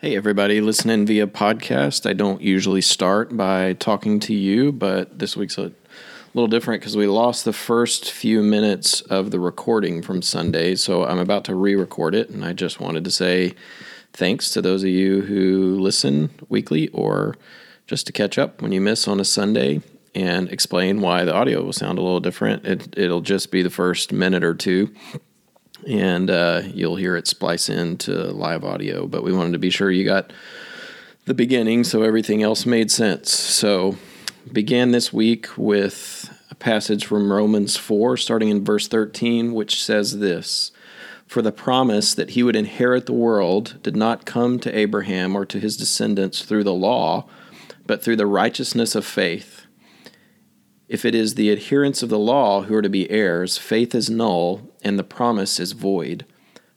Hey, everybody listening via podcast. I don't usually start by talking to you, but this week's a little different because we lost the first few minutes of the recording from Sunday. So I'm about to re record it. And I just wanted to say thanks to those of you who listen weekly or just to catch up when you miss on a Sunday and explain why the audio will sound a little different. It, it'll just be the first minute or two and uh, you'll hear it splice into live audio. But we wanted to be sure you got the beginning so everything else made sense. So, began this week with a passage from Romans 4, starting in verse 13, which says this For the promise that he would inherit the world did not come to Abraham or to his descendants through the law, but through the righteousness of faith. If it is the adherents of the law who are to be heirs, faith is null and the promise is void.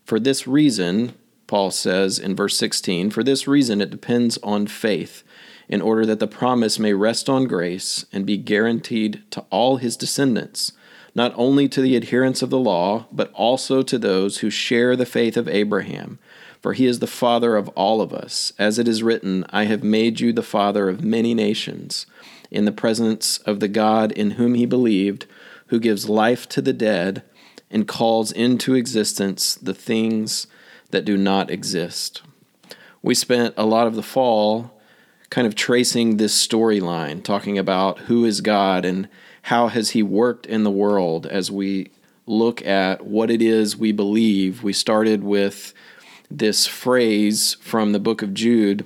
For this reason, Paul says in verse 16, for this reason it depends on faith, in order that the promise may rest on grace and be guaranteed to all his descendants, not only to the adherents of the law, but also to those who share the faith of Abraham. For he is the father of all of us. As it is written, I have made you the father of many nations in the presence of the God in whom he believed, who gives life to the dead and calls into existence the things that do not exist. We spent a lot of the fall kind of tracing this storyline, talking about who is God and how has he worked in the world as we look at what it is we believe. We started with this phrase from the book of Jude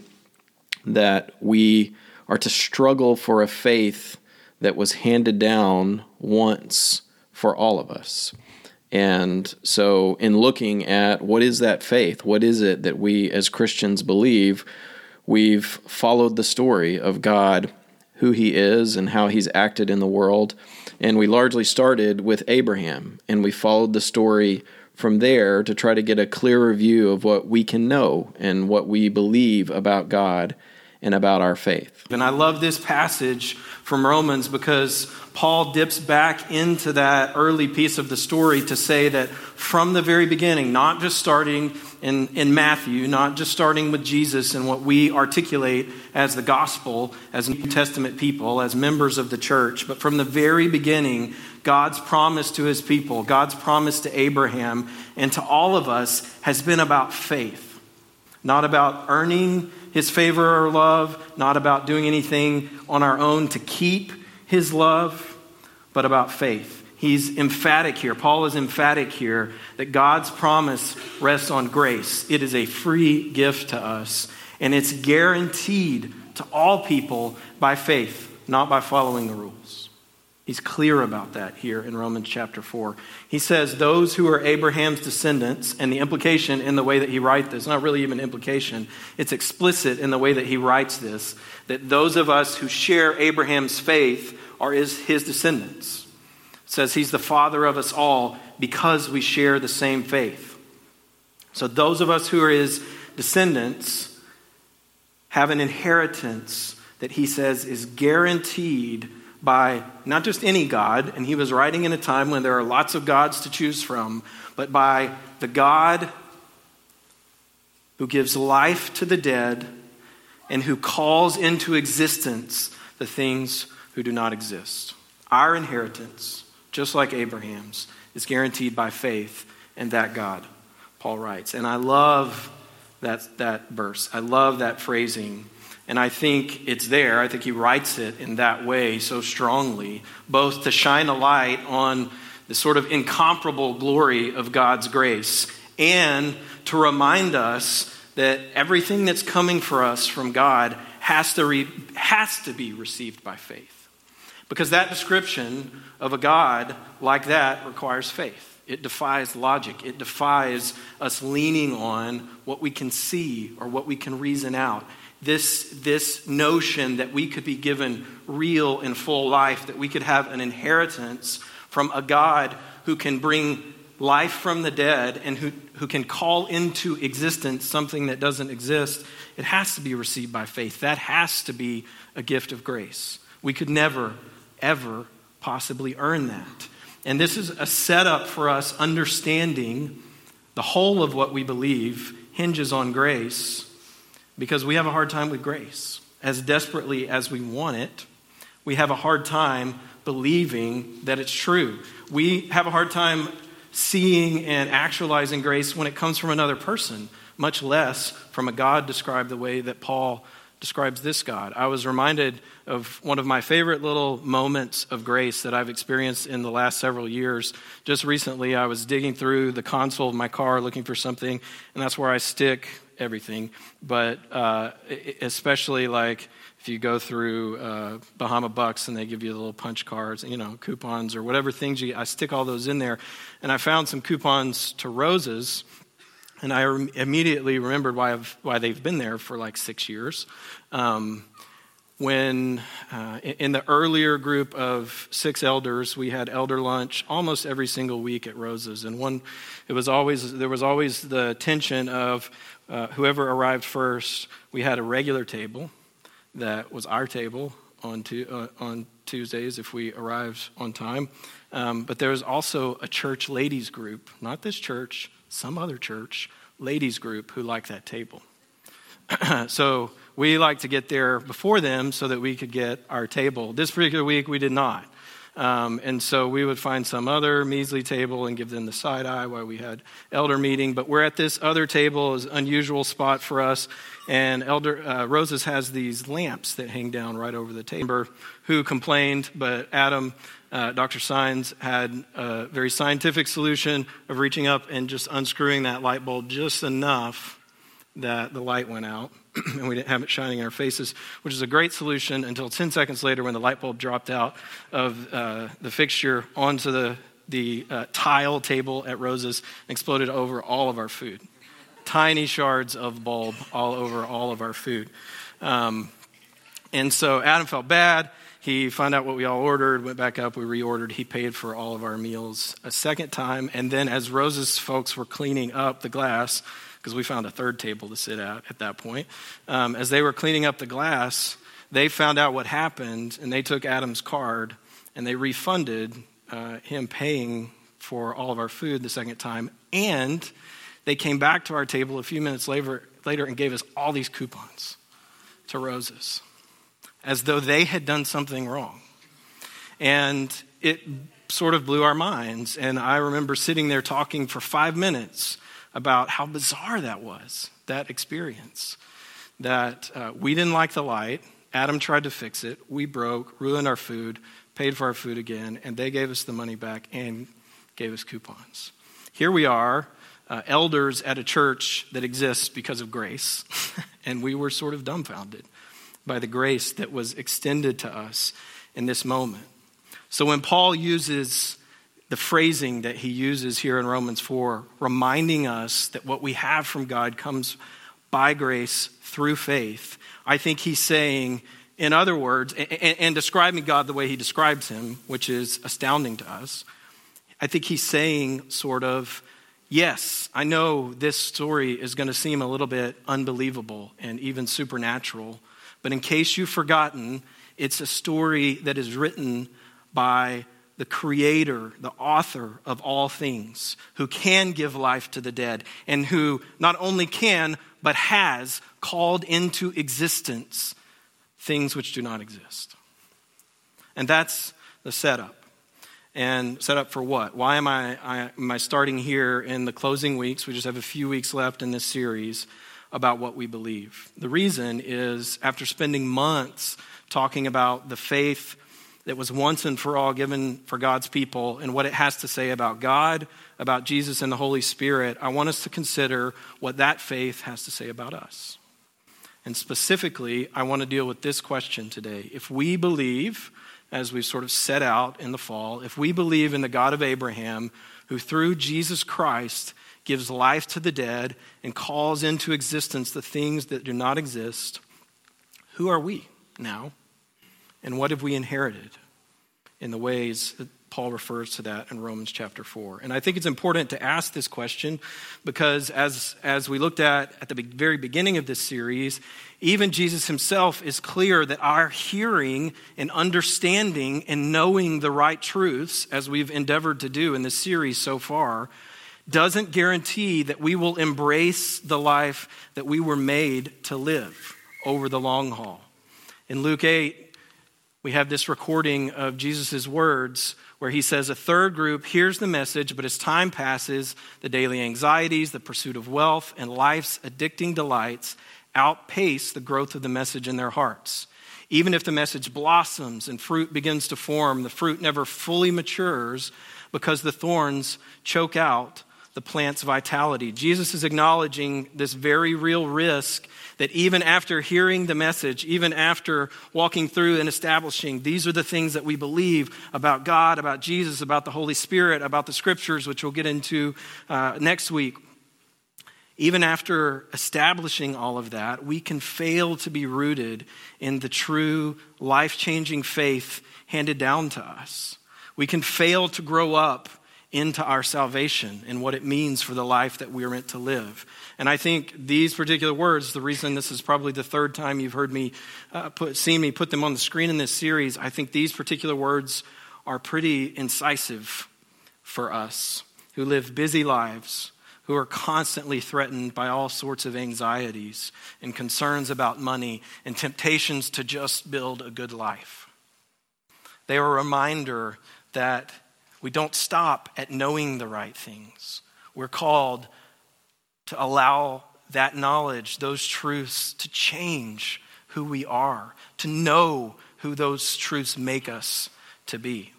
that we are to struggle for a faith that was handed down once for all of us. And so, in looking at what is that faith, what is it that we as Christians believe, we've followed the story of God, who He is, and how He's acted in the world. And we largely started with Abraham, and we followed the story from there to try to get a clearer view of what we can know and what we believe about God and about our faith. And I love this passage from Romans because Paul dips back into that early piece of the story to say that from the very beginning, not just starting in, in Matthew, not just starting with Jesus and what we articulate as the gospel, as New Testament people, as members of the church, but from the very beginning, God's promise to his people, God's promise to Abraham and to all of us has been about faith, not about earning his favor or love, not about doing anything on our own to keep his love, but about faith. He's emphatic here. Paul is emphatic here that God's promise rests on grace. It is a free gift to us, and it's guaranteed to all people by faith, not by following the rules. He's clear about that here in Romans chapter 4. He says, Those who are Abraham's descendants, and the implication in the way that he writes this, not really even implication, it's explicit in the way that he writes this, that those of us who share Abraham's faith are his descendants. Says he's the father of us all because we share the same faith. So those of us who are his descendants have an inheritance that he says is guaranteed by not just any God, and he was writing in a time when there are lots of gods to choose from, but by the God who gives life to the dead and who calls into existence the things who do not exist. Our inheritance, just like Abraham's, is guaranteed by faith in that God, Paul writes. And I love that, that verse. I love that phrasing and I think it's there. I think he writes it in that way so strongly, both to shine a light on the sort of incomparable glory of God's grace and to remind us that everything that's coming for us from God has to, re- has to be received by faith. Because that description of a God like that requires faith. It defies logic. It defies us leaning on what we can see or what we can reason out this, this notion that we could be given real and full life, that we could have an inheritance from a God who can bring life from the dead and who, who can call into existence something that doesn't exist, it has to be received by faith. That has to be a gift of grace. We could never, ever possibly earn that. And this is a setup for us understanding the whole of what we believe hinges on grace because we have a hard time with grace. As desperately as we want it, we have a hard time believing that it's true. We have a hard time seeing and actualizing grace when it comes from another person, much less from a God described the way that Paul describes this God. I was reminded of one of my favorite little moments of grace that I've experienced in the last several years. Just recently, I was digging through the console of my car looking for something, and that's where I stick everything. But uh, especially like if you go through uh, Bahama Buck's and they give you the little punch cards, you know, coupons or whatever things you, I stick all those in there. And I found some coupons to roses and I re- immediately remembered why, I've, why they've been there for like six years. Um, when uh, in the earlier group of six elders, we had elder lunch almost every single week at Roses, and one, it was always there was always the tension of uh, whoever arrived first. We had a regular table that was our table on tu- uh, on Tuesdays if we arrived on time, um, but there was also a church ladies group, not this church, some other church, ladies group who liked that table. so we like to get there before them so that we could get our table. This particular week, we did not. Um, and so we would find some other measly table and give them the side eye while we had elder meeting. But we're at this other table, is unusual spot for us. And Elder uh, Roses has these lamps that hang down right over the table. Who complained? But Adam uh, Dr. Signs had a very scientific solution of reaching up and just unscrewing that light bulb just enough that the light went out and we didn't have it shining in our faces, which is a great solution until 10 seconds later when the light bulb dropped out of uh, the fixture onto the, the uh, tile table at Rose's and exploded over all of our food. Tiny shards of bulb all over all of our food. Um, and so Adam felt bad. He found out what we all ordered, went back up, we reordered. He paid for all of our meals a second time. And then, as Rose's folks were cleaning up the glass, because we found a third table to sit at at that point, um, as they were cleaning up the glass, they found out what happened and they took Adam's card and they refunded uh, him paying for all of our food the second time. And they came back to our table a few minutes later, later and gave us all these coupons to Roses as though they had done something wrong. And it sort of blew our minds. And I remember sitting there talking for five minutes about how bizarre that was, that experience. That uh, we didn't like the light. Adam tried to fix it. We broke, ruined our food, paid for our food again, and they gave us the money back and gave us coupons. Here we are, uh, elders at a church that exists because of grace, and we were sort of dumbfounded by the grace that was extended to us in this moment. So when Paul uses the phrasing that he uses here in Romans 4, reminding us that what we have from God comes by grace through faith, I think he's saying, in other words, and, and, describing God the way he describes him, which is astounding to us, I think he's saying, sort of, yes, I know this story is going to seem a little bit unbelievable and even supernatural but in case you've forgotten, it's a story that is written by the creator, the author of all things, who can give life to the dead, and who not only can, but has called into existence things which do not exist. And that's the setup. And setup for what? Why am I, I, am I starting here in the closing weeks? We just have a few weeks left in this series about what we believe. The reason is after spending months talking about the faith that was once and for all given for God's people and what it has to say about God, about Jesus and the Holy Spirit, I want us to consider what that faith has to say about us. And specifically, I want to deal with this question today. If we believe, as we've sort of set out in the fall, if we believe in the God of Abraham, who through Jesus Christ gives life to the dead, and calls into existence the things that do not exist, who are we now? And what have we inherited in the ways that Paul refers to that in Romans chapter 4. And I think it's important to ask this question because as, as we looked at at the very beginning of this series, even Jesus himself is clear that our hearing and understanding and knowing the right truths, as we've endeavored to do in this series so far, doesn't guarantee that we will embrace the life that we were made to live over the long haul. In Luke 8, we have this recording of Jesus' words where he says, A third group hears the message, but as time passes, the daily anxieties, the pursuit of wealth, and life's addicting delights outpace the growth of the message in their hearts. Even if the message blossoms and fruit begins to form, the fruit never fully matures because the thorns choke out the plant's vitality. Jesus is acknowledging this very real risk that even after hearing the message, even after walking through and establishing these are the things that we believe about God, about Jesus, about the Holy Spirit, about the scriptures, which we'll get into uh, next week, even after establishing all of that, we can fail to be rooted in the true life changing faith handed down to us. We can fail to grow up into our salvation and what it means for the life that we are meant to live. And I think these particular words, the reason this is probably the third time you've heard me uh, put, seen me put them on the screen in this series, I think these particular words are pretty incisive for us who live busy lives, who are constantly threatened by all sorts of anxieties and concerns about money and temptations to just build a good life. They are a reminder that we don't stop at knowing the right things. We're called to allow that knowledge, those truths, to change who we are, to know who those truths make us to be.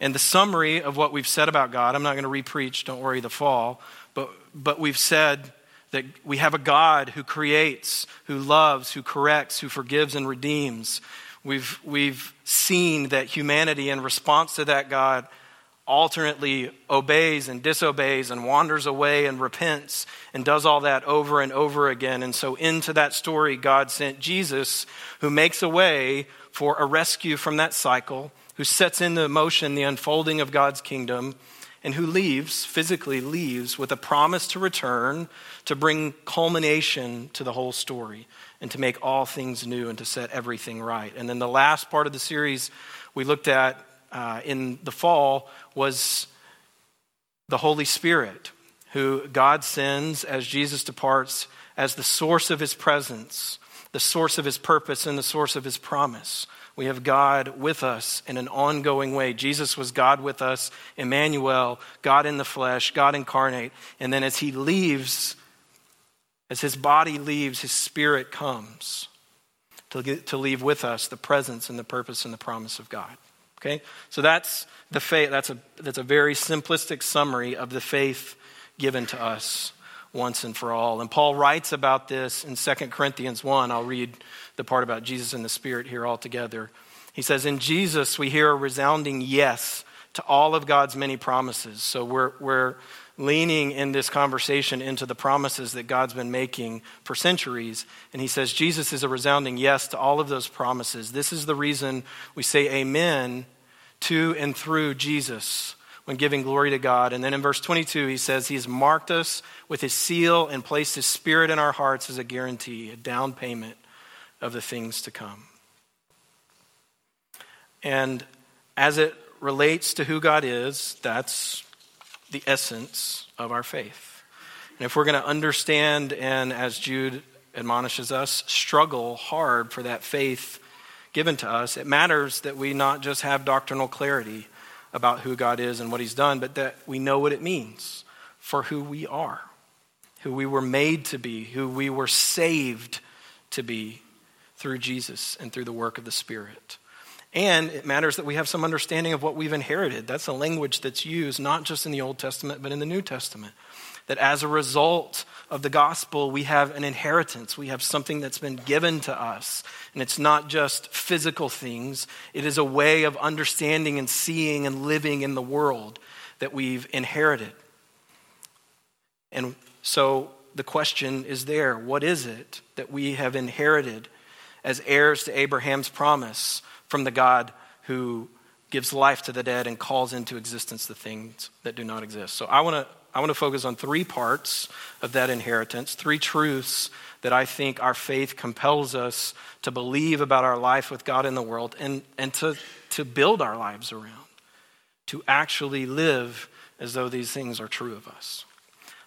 And the summary of what we've said about God, I'm not going to repreach, don't worry, the fall, but, but we've said that we have a God who creates, who loves, who corrects, who forgives and redeems. We've, we've seen that humanity, in response to that God, alternately obeys and disobeys and wanders away and repents and does all that over and over again. And so, into that story, God sent Jesus, who makes a way for a rescue from that cycle, who sets into motion the unfolding of God's kingdom, and who leaves, physically leaves, with a promise to return to bring culmination to the whole story and to make all things new and to set everything right. And then the last part of the series we looked at uh, in the fall was the Holy Spirit, who God sends as Jesus departs as the source of his presence, the source of his purpose, and the source of his promise. We have God with us in an ongoing way. Jesus was God with us, Emmanuel, God in the flesh, God incarnate. And then as he leaves, as his body leaves, his spirit comes to, get, to leave with us the presence and the purpose and the promise of God. Okay? So that's the faith. That's a, that's a very simplistic summary of the faith given to us once and for all. And Paul writes about this in 2 Corinthians 1. I'll read the part about Jesus and the Spirit here all together. He says, In Jesus, we hear a resounding yes to all of God's many promises. So we're, we're leaning in this conversation into the promises that God's been making for centuries. And he says, Jesus is a resounding yes to all of those promises. This is the reason we say amen to and through Jesus when giving glory to God. And then in verse 22, he says, He's marked us with His seal and placed His Spirit in our hearts as a guarantee, a down payment of the things to come. And as it relates to who God is, that's the essence of our faith. And if we're going to understand and, as Jude admonishes us, struggle hard for that faith given to us, it matters that we not just have doctrinal clarity about who God is and what He's done, but that we know what it means for who we are, who we were made to be, who we were saved to be through Jesus and through the work of the Spirit. And it matters that we have some understanding of what we've inherited. That's a language that's used not just in the Old Testament, but in the New Testament. That as a result of the gospel, we have an inheritance. We have something that's been given to us. And it's not just physical things, it is a way of understanding and seeing and living in the world that we've inherited. And so the question is there what is it that we have inherited as heirs to Abraham's promise from the God who gives life to the dead and calls into existence the things that do not exist? So I want to I want to focus on three parts of that inheritance, three truths that I think our faith compels us to believe about our life with God in the world and, and to, to build our lives around, to actually live as though these things are true of us.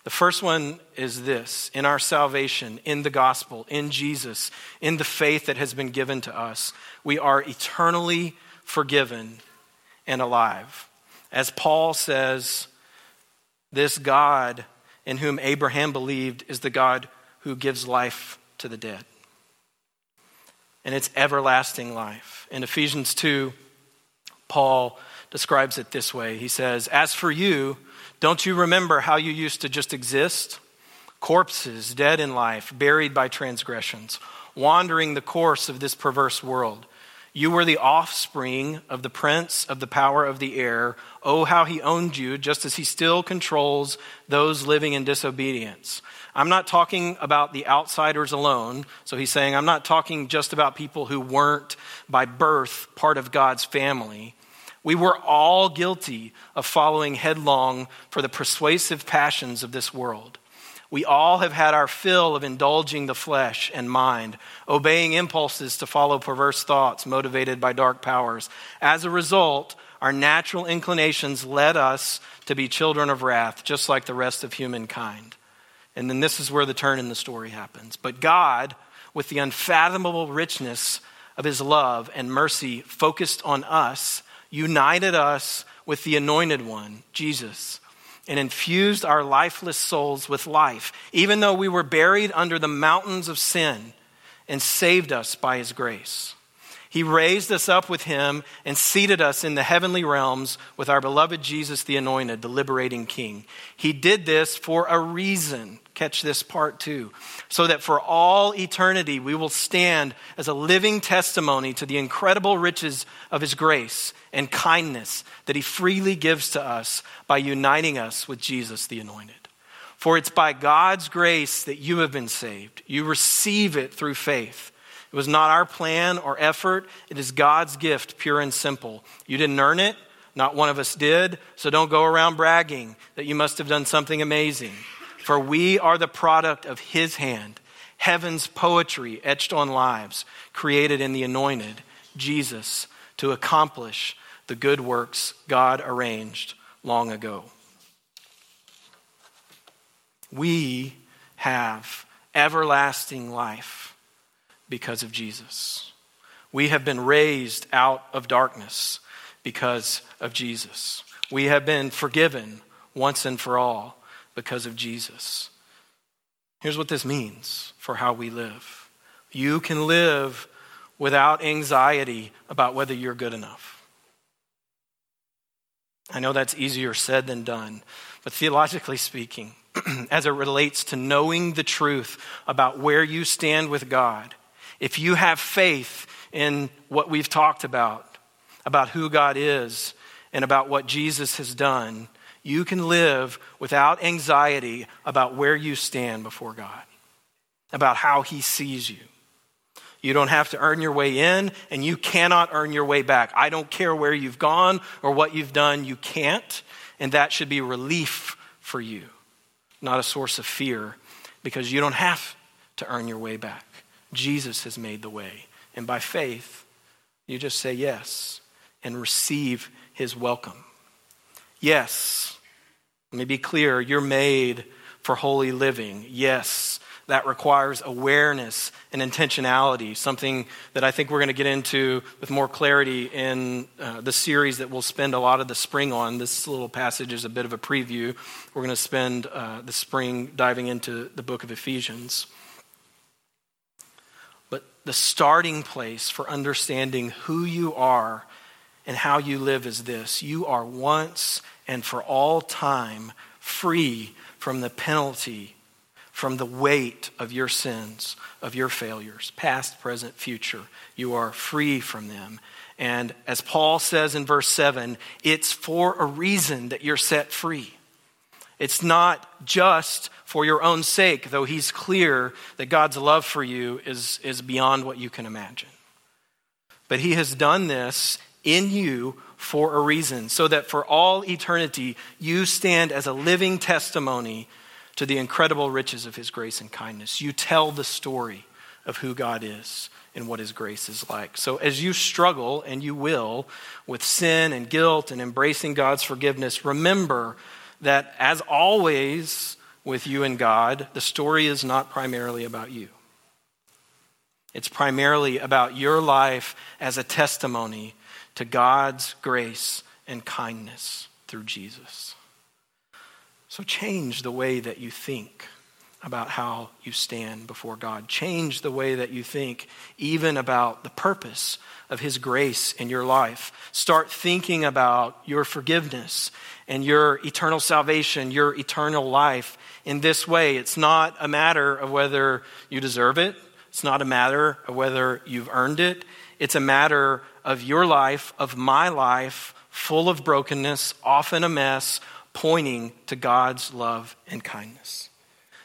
The first one is this in our salvation, in the gospel, in Jesus, in the faith that has been given to us, we are eternally forgiven and alive. As Paul says, this God in whom Abraham believed is the God who gives life to the dead. And it's everlasting life. In Ephesians 2, Paul describes it this way He says, As for you, don't you remember how you used to just exist? Corpses, dead in life, buried by transgressions, wandering the course of this perverse world. You were the offspring of the prince of the power of the air. Oh, how he owned you, just as he still controls those living in disobedience. I'm not talking about the outsiders alone. So he's saying, I'm not talking just about people who weren't by birth part of God's family. We were all guilty of following headlong for the persuasive passions of this world. We all have had our fill of indulging the flesh and mind, obeying impulses to follow perverse thoughts motivated by dark powers. As a result, our natural inclinations led us to be children of wrath, just like the rest of humankind. And then this is where the turn in the story happens. But God, with the unfathomable richness of his love and mercy focused on us, united us with the anointed one, Jesus and infused our lifeless souls with life, even though we were buried under the mountains of sin, and saved us by his grace. He raised us up with him and seated us in the heavenly realms with our beloved Jesus the Anointed, the liberating King. He did this for a reason. Catch this part too. So that for all eternity we will stand as a living testimony to the incredible riches of his grace and kindness that he freely gives to us by uniting us with Jesus the Anointed. For it's by God's grace that you have been saved. You receive it through faith. It was not our plan or effort, it is God's gift, pure and simple. You didn't earn it, not one of us did, so don't go around bragging that you must have done something amazing. For we are the product of His hand, heaven's poetry etched on lives, created in the anointed, Jesus, to accomplish the good works God arranged long ago. We have everlasting life because of Jesus. We have been raised out of darkness because of Jesus. We have been forgiven once and for all because of Jesus. Here's what this means for how we live you can live without anxiety about whether you're good enough. I know that's easier said than done, but theologically speaking, as it relates to knowing the truth about where you stand with God, if you have faith in what we've talked about, about who God is, and about what Jesus has done, you can live without anxiety about where you stand before God, about how He sees you. You don't have to earn your way in, and you cannot earn your way back. I don't care where you've gone or what you've done, you can't. And that should be relief for you, not a source of fear, because you don't have to earn your way back. Jesus has made the way. And by faith, you just say yes and receive his welcome. Yes, let me be clear, you're made for holy living. Yes, that requires awareness and intentionality, something that I think we're going to get into with more clarity in uh, the series that we'll spend a lot of the spring on. This little passage is a bit of a preview. We're going to spend uh, the spring diving into the book of Ephesians. But the starting place for understanding who you are and how you live is this you are once and for all time free from the penalty from the weight of your sins, of your failures, past, present, future. You are free from them. And as Paul says in verse 7, it's for a reason that you're set free. It's not just for your own sake, though he's clear that God's love for you is, is beyond what you can imagine. But he has done this in you for a reason, so that for all eternity you stand as a living testimony to the incredible riches of his grace and kindness. You tell the story of who God is and what his grace is like. So, as you struggle, and you will, with sin and guilt and embracing God's forgiveness, remember that as always, with you and God, the story is not primarily about you. It's primarily about your life as a testimony to God's grace and kindness through Jesus. So change the way that you think about how you stand before God. Change the way that you think, even about the purpose of His grace in your life. Start thinking about your forgiveness and your eternal salvation, your eternal life in this way. It's not a matter of whether you deserve it, it's not a matter of whether you've earned it. It's a matter of your life, of my life, full of brokenness, often a mess, pointing to God's love and kindness.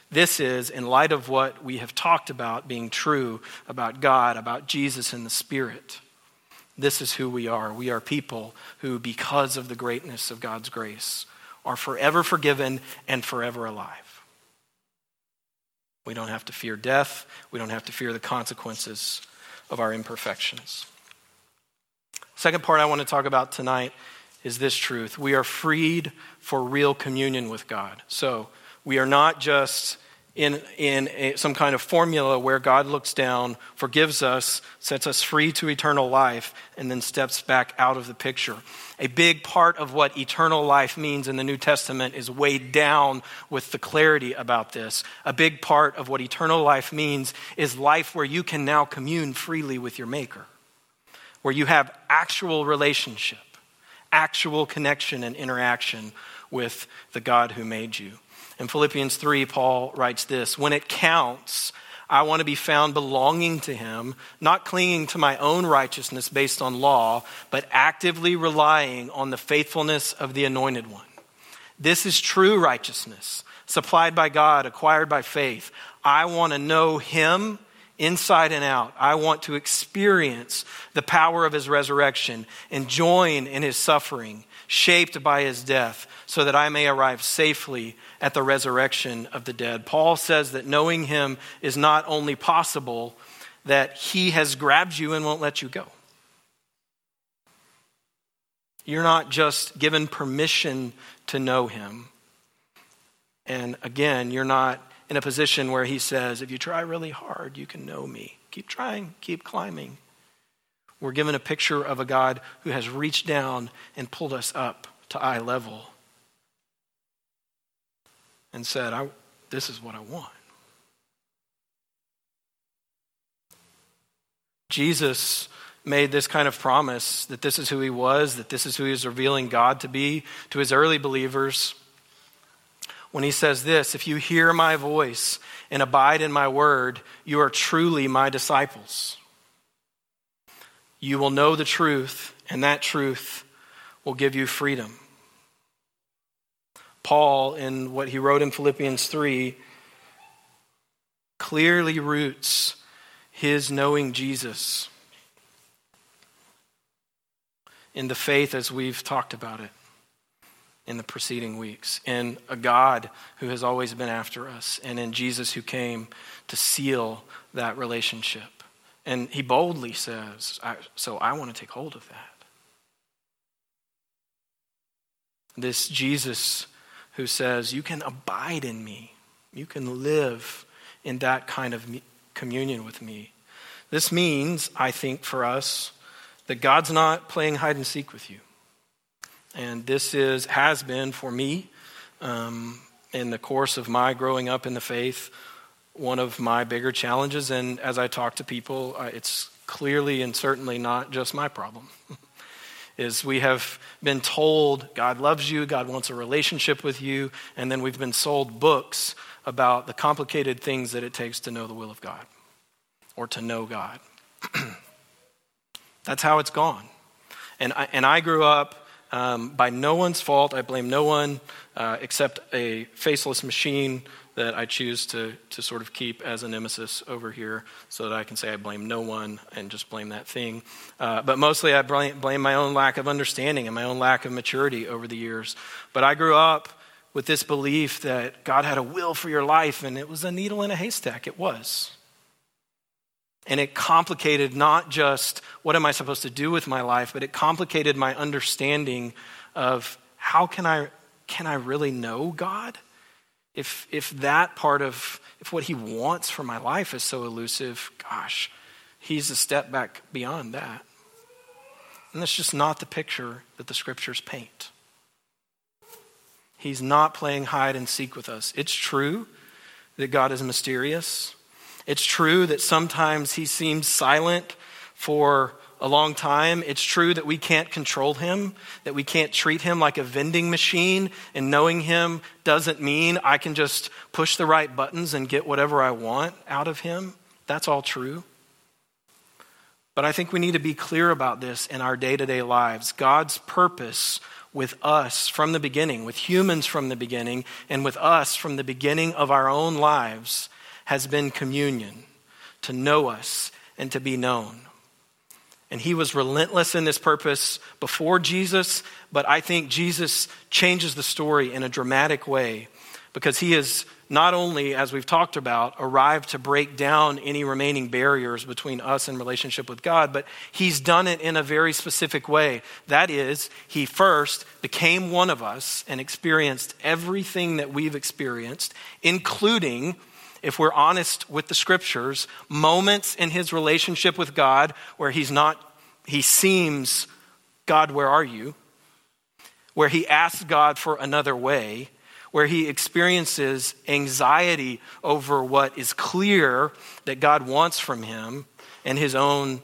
This is, in light of what we have talked about being true about God, about Jesus and the Spirit, this is who we are. We are people who, because of the greatness of God's grace, are forever forgiven and forever alive. We don't have to fear death. We don't have to fear the consequences of our imperfections. Second part I want to talk about tonight is this truth. We are freed for real communion with God. So we are not just in, in a, some kind of formula where God looks down, forgives us, sets us free to eternal life, and then steps back out of the picture. A big part of what eternal life means in the New Testament is weighed down with the clarity about this. A big part of what eternal life means is life where you can now commune freely with your Maker, where you have actual relationship, actual connection and interaction with the God who made you. In Philippians 3, Paul writes this When it counts, I want to be found belonging to him, not clinging to my own righteousness based on law, but actively relying on the faithfulness of the anointed one. This is true righteousness, supplied by God, acquired by faith. I want to know him inside and out. I want to experience the power of his resurrection and join in his suffering, shaped by his death, so that I may arrive safely at the resurrection of the dead. Paul says that knowing him is not only possible, that he has grabbed you and won't let you go. You're not just given permission to know him. And again, you're not in a position where he says, if you try really hard, you can know me. Keep trying, keep climbing. We're given a picture of a God who has reached down and pulled us up to eye level and said, I, This is what I want. Jesus made this kind of promise that this is who he was, that this is who he was revealing God to be to his early believers. When he says this, if you hear my voice and abide in my word, you are truly my disciples. You will know the truth, and that truth will give you freedom. Paul, in what he wrote in Philippians 3, clearly roots his knowing Jesus in the faith as we've talked about it in the preceding weeks, in a God who has always been after us, and in Jesus who came to seal that relationship. And he boldly says, So I want to take hold of that. This Jesus who says, You can abide in me. You can live in that kind of communion with me. This means, I think, for us, that God's not playing hide and seek with you. And this is, has been for me, um, in the course of my growing up in the faith, one of my bigger challenges. And as I talk to people, uh, it's clearly and certainly not just my problem. is we have been told God loves you, God wants a relationship with you, and then we've been sold books about the complicated things that it takes to know the will of God or to know God. That's how it's gone. And I, and I grew up um, by no one's fault. I blame no one uh, except a faceless machine that I choose to, to sort of keep as a nemesis over here so that I can say I blame no one and just blame that thing. Uh, but mostly I blame, blame my own lack of understanding and my own lack of maturity over the years. But I grew up with this belief that God had a will for your life and it was a needle in a haystack. It was. And it complicated not just what am I supposed to do with my life, but it complicated my understanding of how can I, can I really know God? if, if that part of, if what he wants for my life is so elusive, gosh, he's a step back beyond that. And that's just not the picture that the scriptures paint. He's not playing hide and seek with us. It's true that God is mysterious. It's true that sometimes he seems silent for a long time. It's true that we can't control him, that we can't treat him like a vending machine, and knowing him doesn't mean I can just push the right buttons and get whatever I want out of him. That's all true. But I think we need to be clear about this in our day to day lives. God's purpose with us from the beginning, with humans from the beginning, and with us from the beginning of our own lives has been communion, to know us and to be known. And he was relentless in this purpose before Jesus, but I think Jesus changes the story in a dramatic way because he is not only, as we've talked about, arrived to break down any remaining barriers between us and relationship with God, but he's done it in a very specific way. That is, he first became one of us and experienced everything that we've experienced, including if we're honest with the scriptures, moments in his relationship with God where he's not, he seems, God, where are you? Where he asks God for another way, where he experiences anxiety over what is clear that God wants from him and his own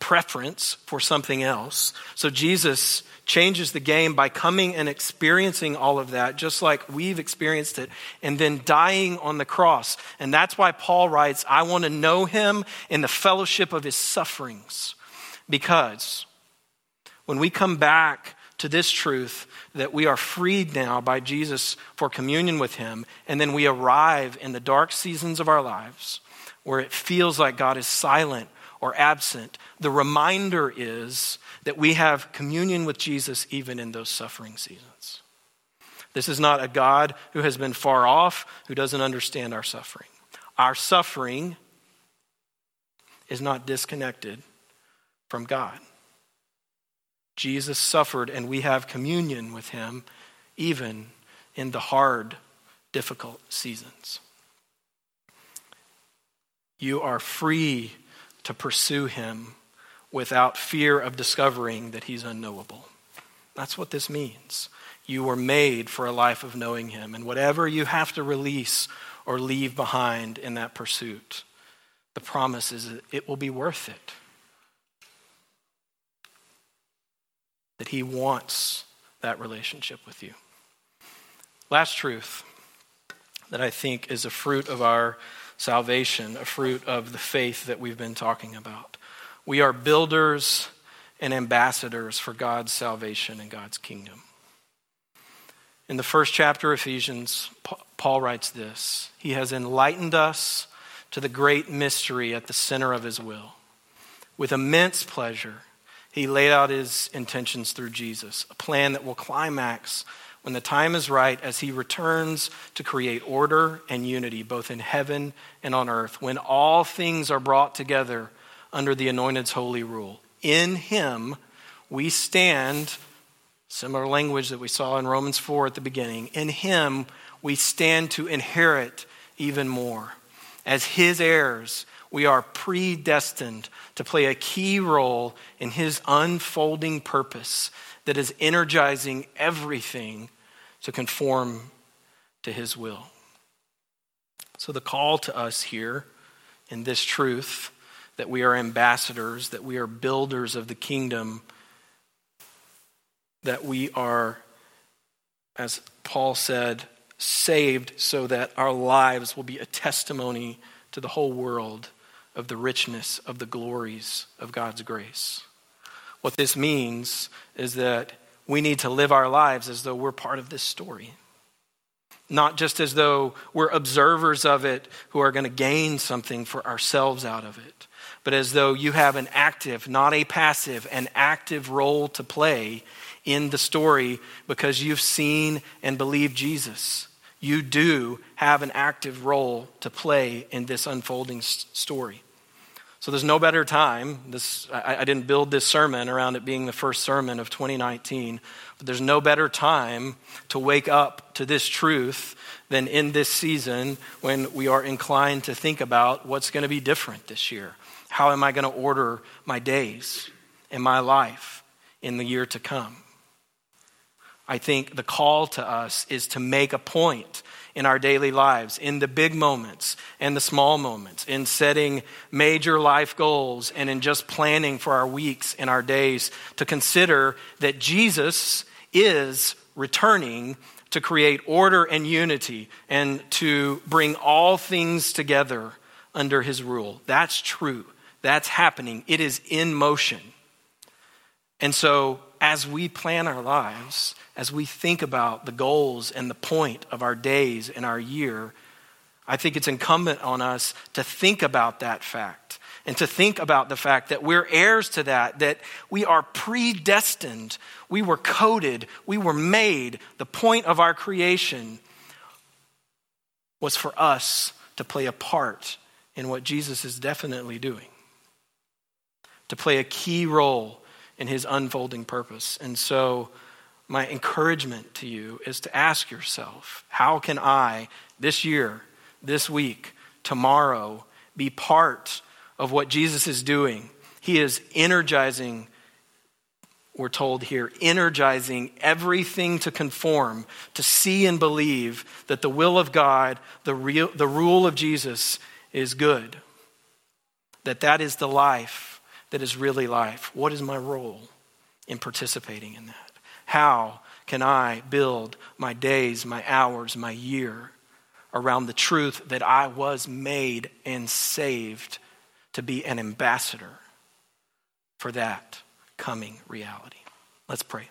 preference for something else. So Jesus changes the game by coming and experiencing all of that, just like we've experienced it, and then dying on the cross. And that's why Paul writes, I want to know him in the fellowship of his sufferings. Because when we come back to this truth that we are freed now by Jesus for communion with him, and then we arrive in the dark seasons of our lives where it feels like God is silent or absent, the reminder is that we have communion with Jesus even in those suffering seasons. This is not a God who has been far off, who doesn't understand our suffering. Our suffering is not disconnected from God. Jesus suffered, and we have communion with him even in the hard, difficult seasons. You are free to pursue him without fear of discovering that he's unknowable. That's what this means. You were made for a life of knowing him, and whatever you have to release or leave behind in that pursuit, the promise is it will be worth it. That he wants that relationship with you. Last truth that I think is a fruit of our salvation, a fruit of the faith that we've been talking about. We are builders and ambassadors for God's salvation and God's kingdom. In the first chapter of Ephesians, Paul writes this He has enlightened us to the great mystery at the center of his will. With immense pleasure, he laid out his intentions through Jesus, a plan that will climax when the time is right, as he returns to create order and unity both in heaven and on earth, when all things are brought together under the anointed's holy rule. In him, we stand, similar language that we saw in Romans 4 at the beginning. In him, we stand to inherit even more. As his heirs, we are predestined to play a key role in his unfolding purpose that is energizing everything to conform to his will. So, the call to us here in this truth that we are ambassadors, that we are builders of the kingdom, that we are, as Paul said, saved so that our lives will be a testimony to the whole world of the richness of the glories of God's grace. What this means is that we need to live our lives as though we're part of this story. Not just as though we're observers of it who are going to gain something for ourselves out of it, but as though you have an active, not a passive, an active role to play in the story because you've seen and believed Jesus. You do have an active role to play in this unfolding story. So there's no better time. This, I, I, didn't build this sermon around it being the first sermon of 2019, but there's no better time to wake up to this truth than in this season when we are inclined to think about what's going to be different this year. How am I going to order my days and my life in the year to come? I think the call to us is to make a point in our daily lives, in the big moments and the small moments, in setting major life goals and in just planning for our weeks and our days, to consider that Jesus is returning to create order and unity and to bring all things together under his rule. That's true. That's happening. It is in motion. And so, as we plan our lives, as we think about the goals and the point of our days and our year, I think it's incumbent on us to think about that fact and to think about the fact that we're heirs to that, that we are predestined, we were coded, we were made. The point of our creation was for us to play a part in what Jesus is definitely doing, to play a key role in his unfolding purpose. And so, my encouragement to you is to ask yourself how can I, this year, this week, tomorrow, be part of what Jesus is doing? He is energizing, we're told here, energizing everything to conform, to see and believe that the will of God, the, real, the rule of Jesus is good. That that is the life that is really life. What is my role in participating in that? How can I build my days, my hours, my year around the truth that I was made and saved to be an ambassador for that coming reality? Let's pray.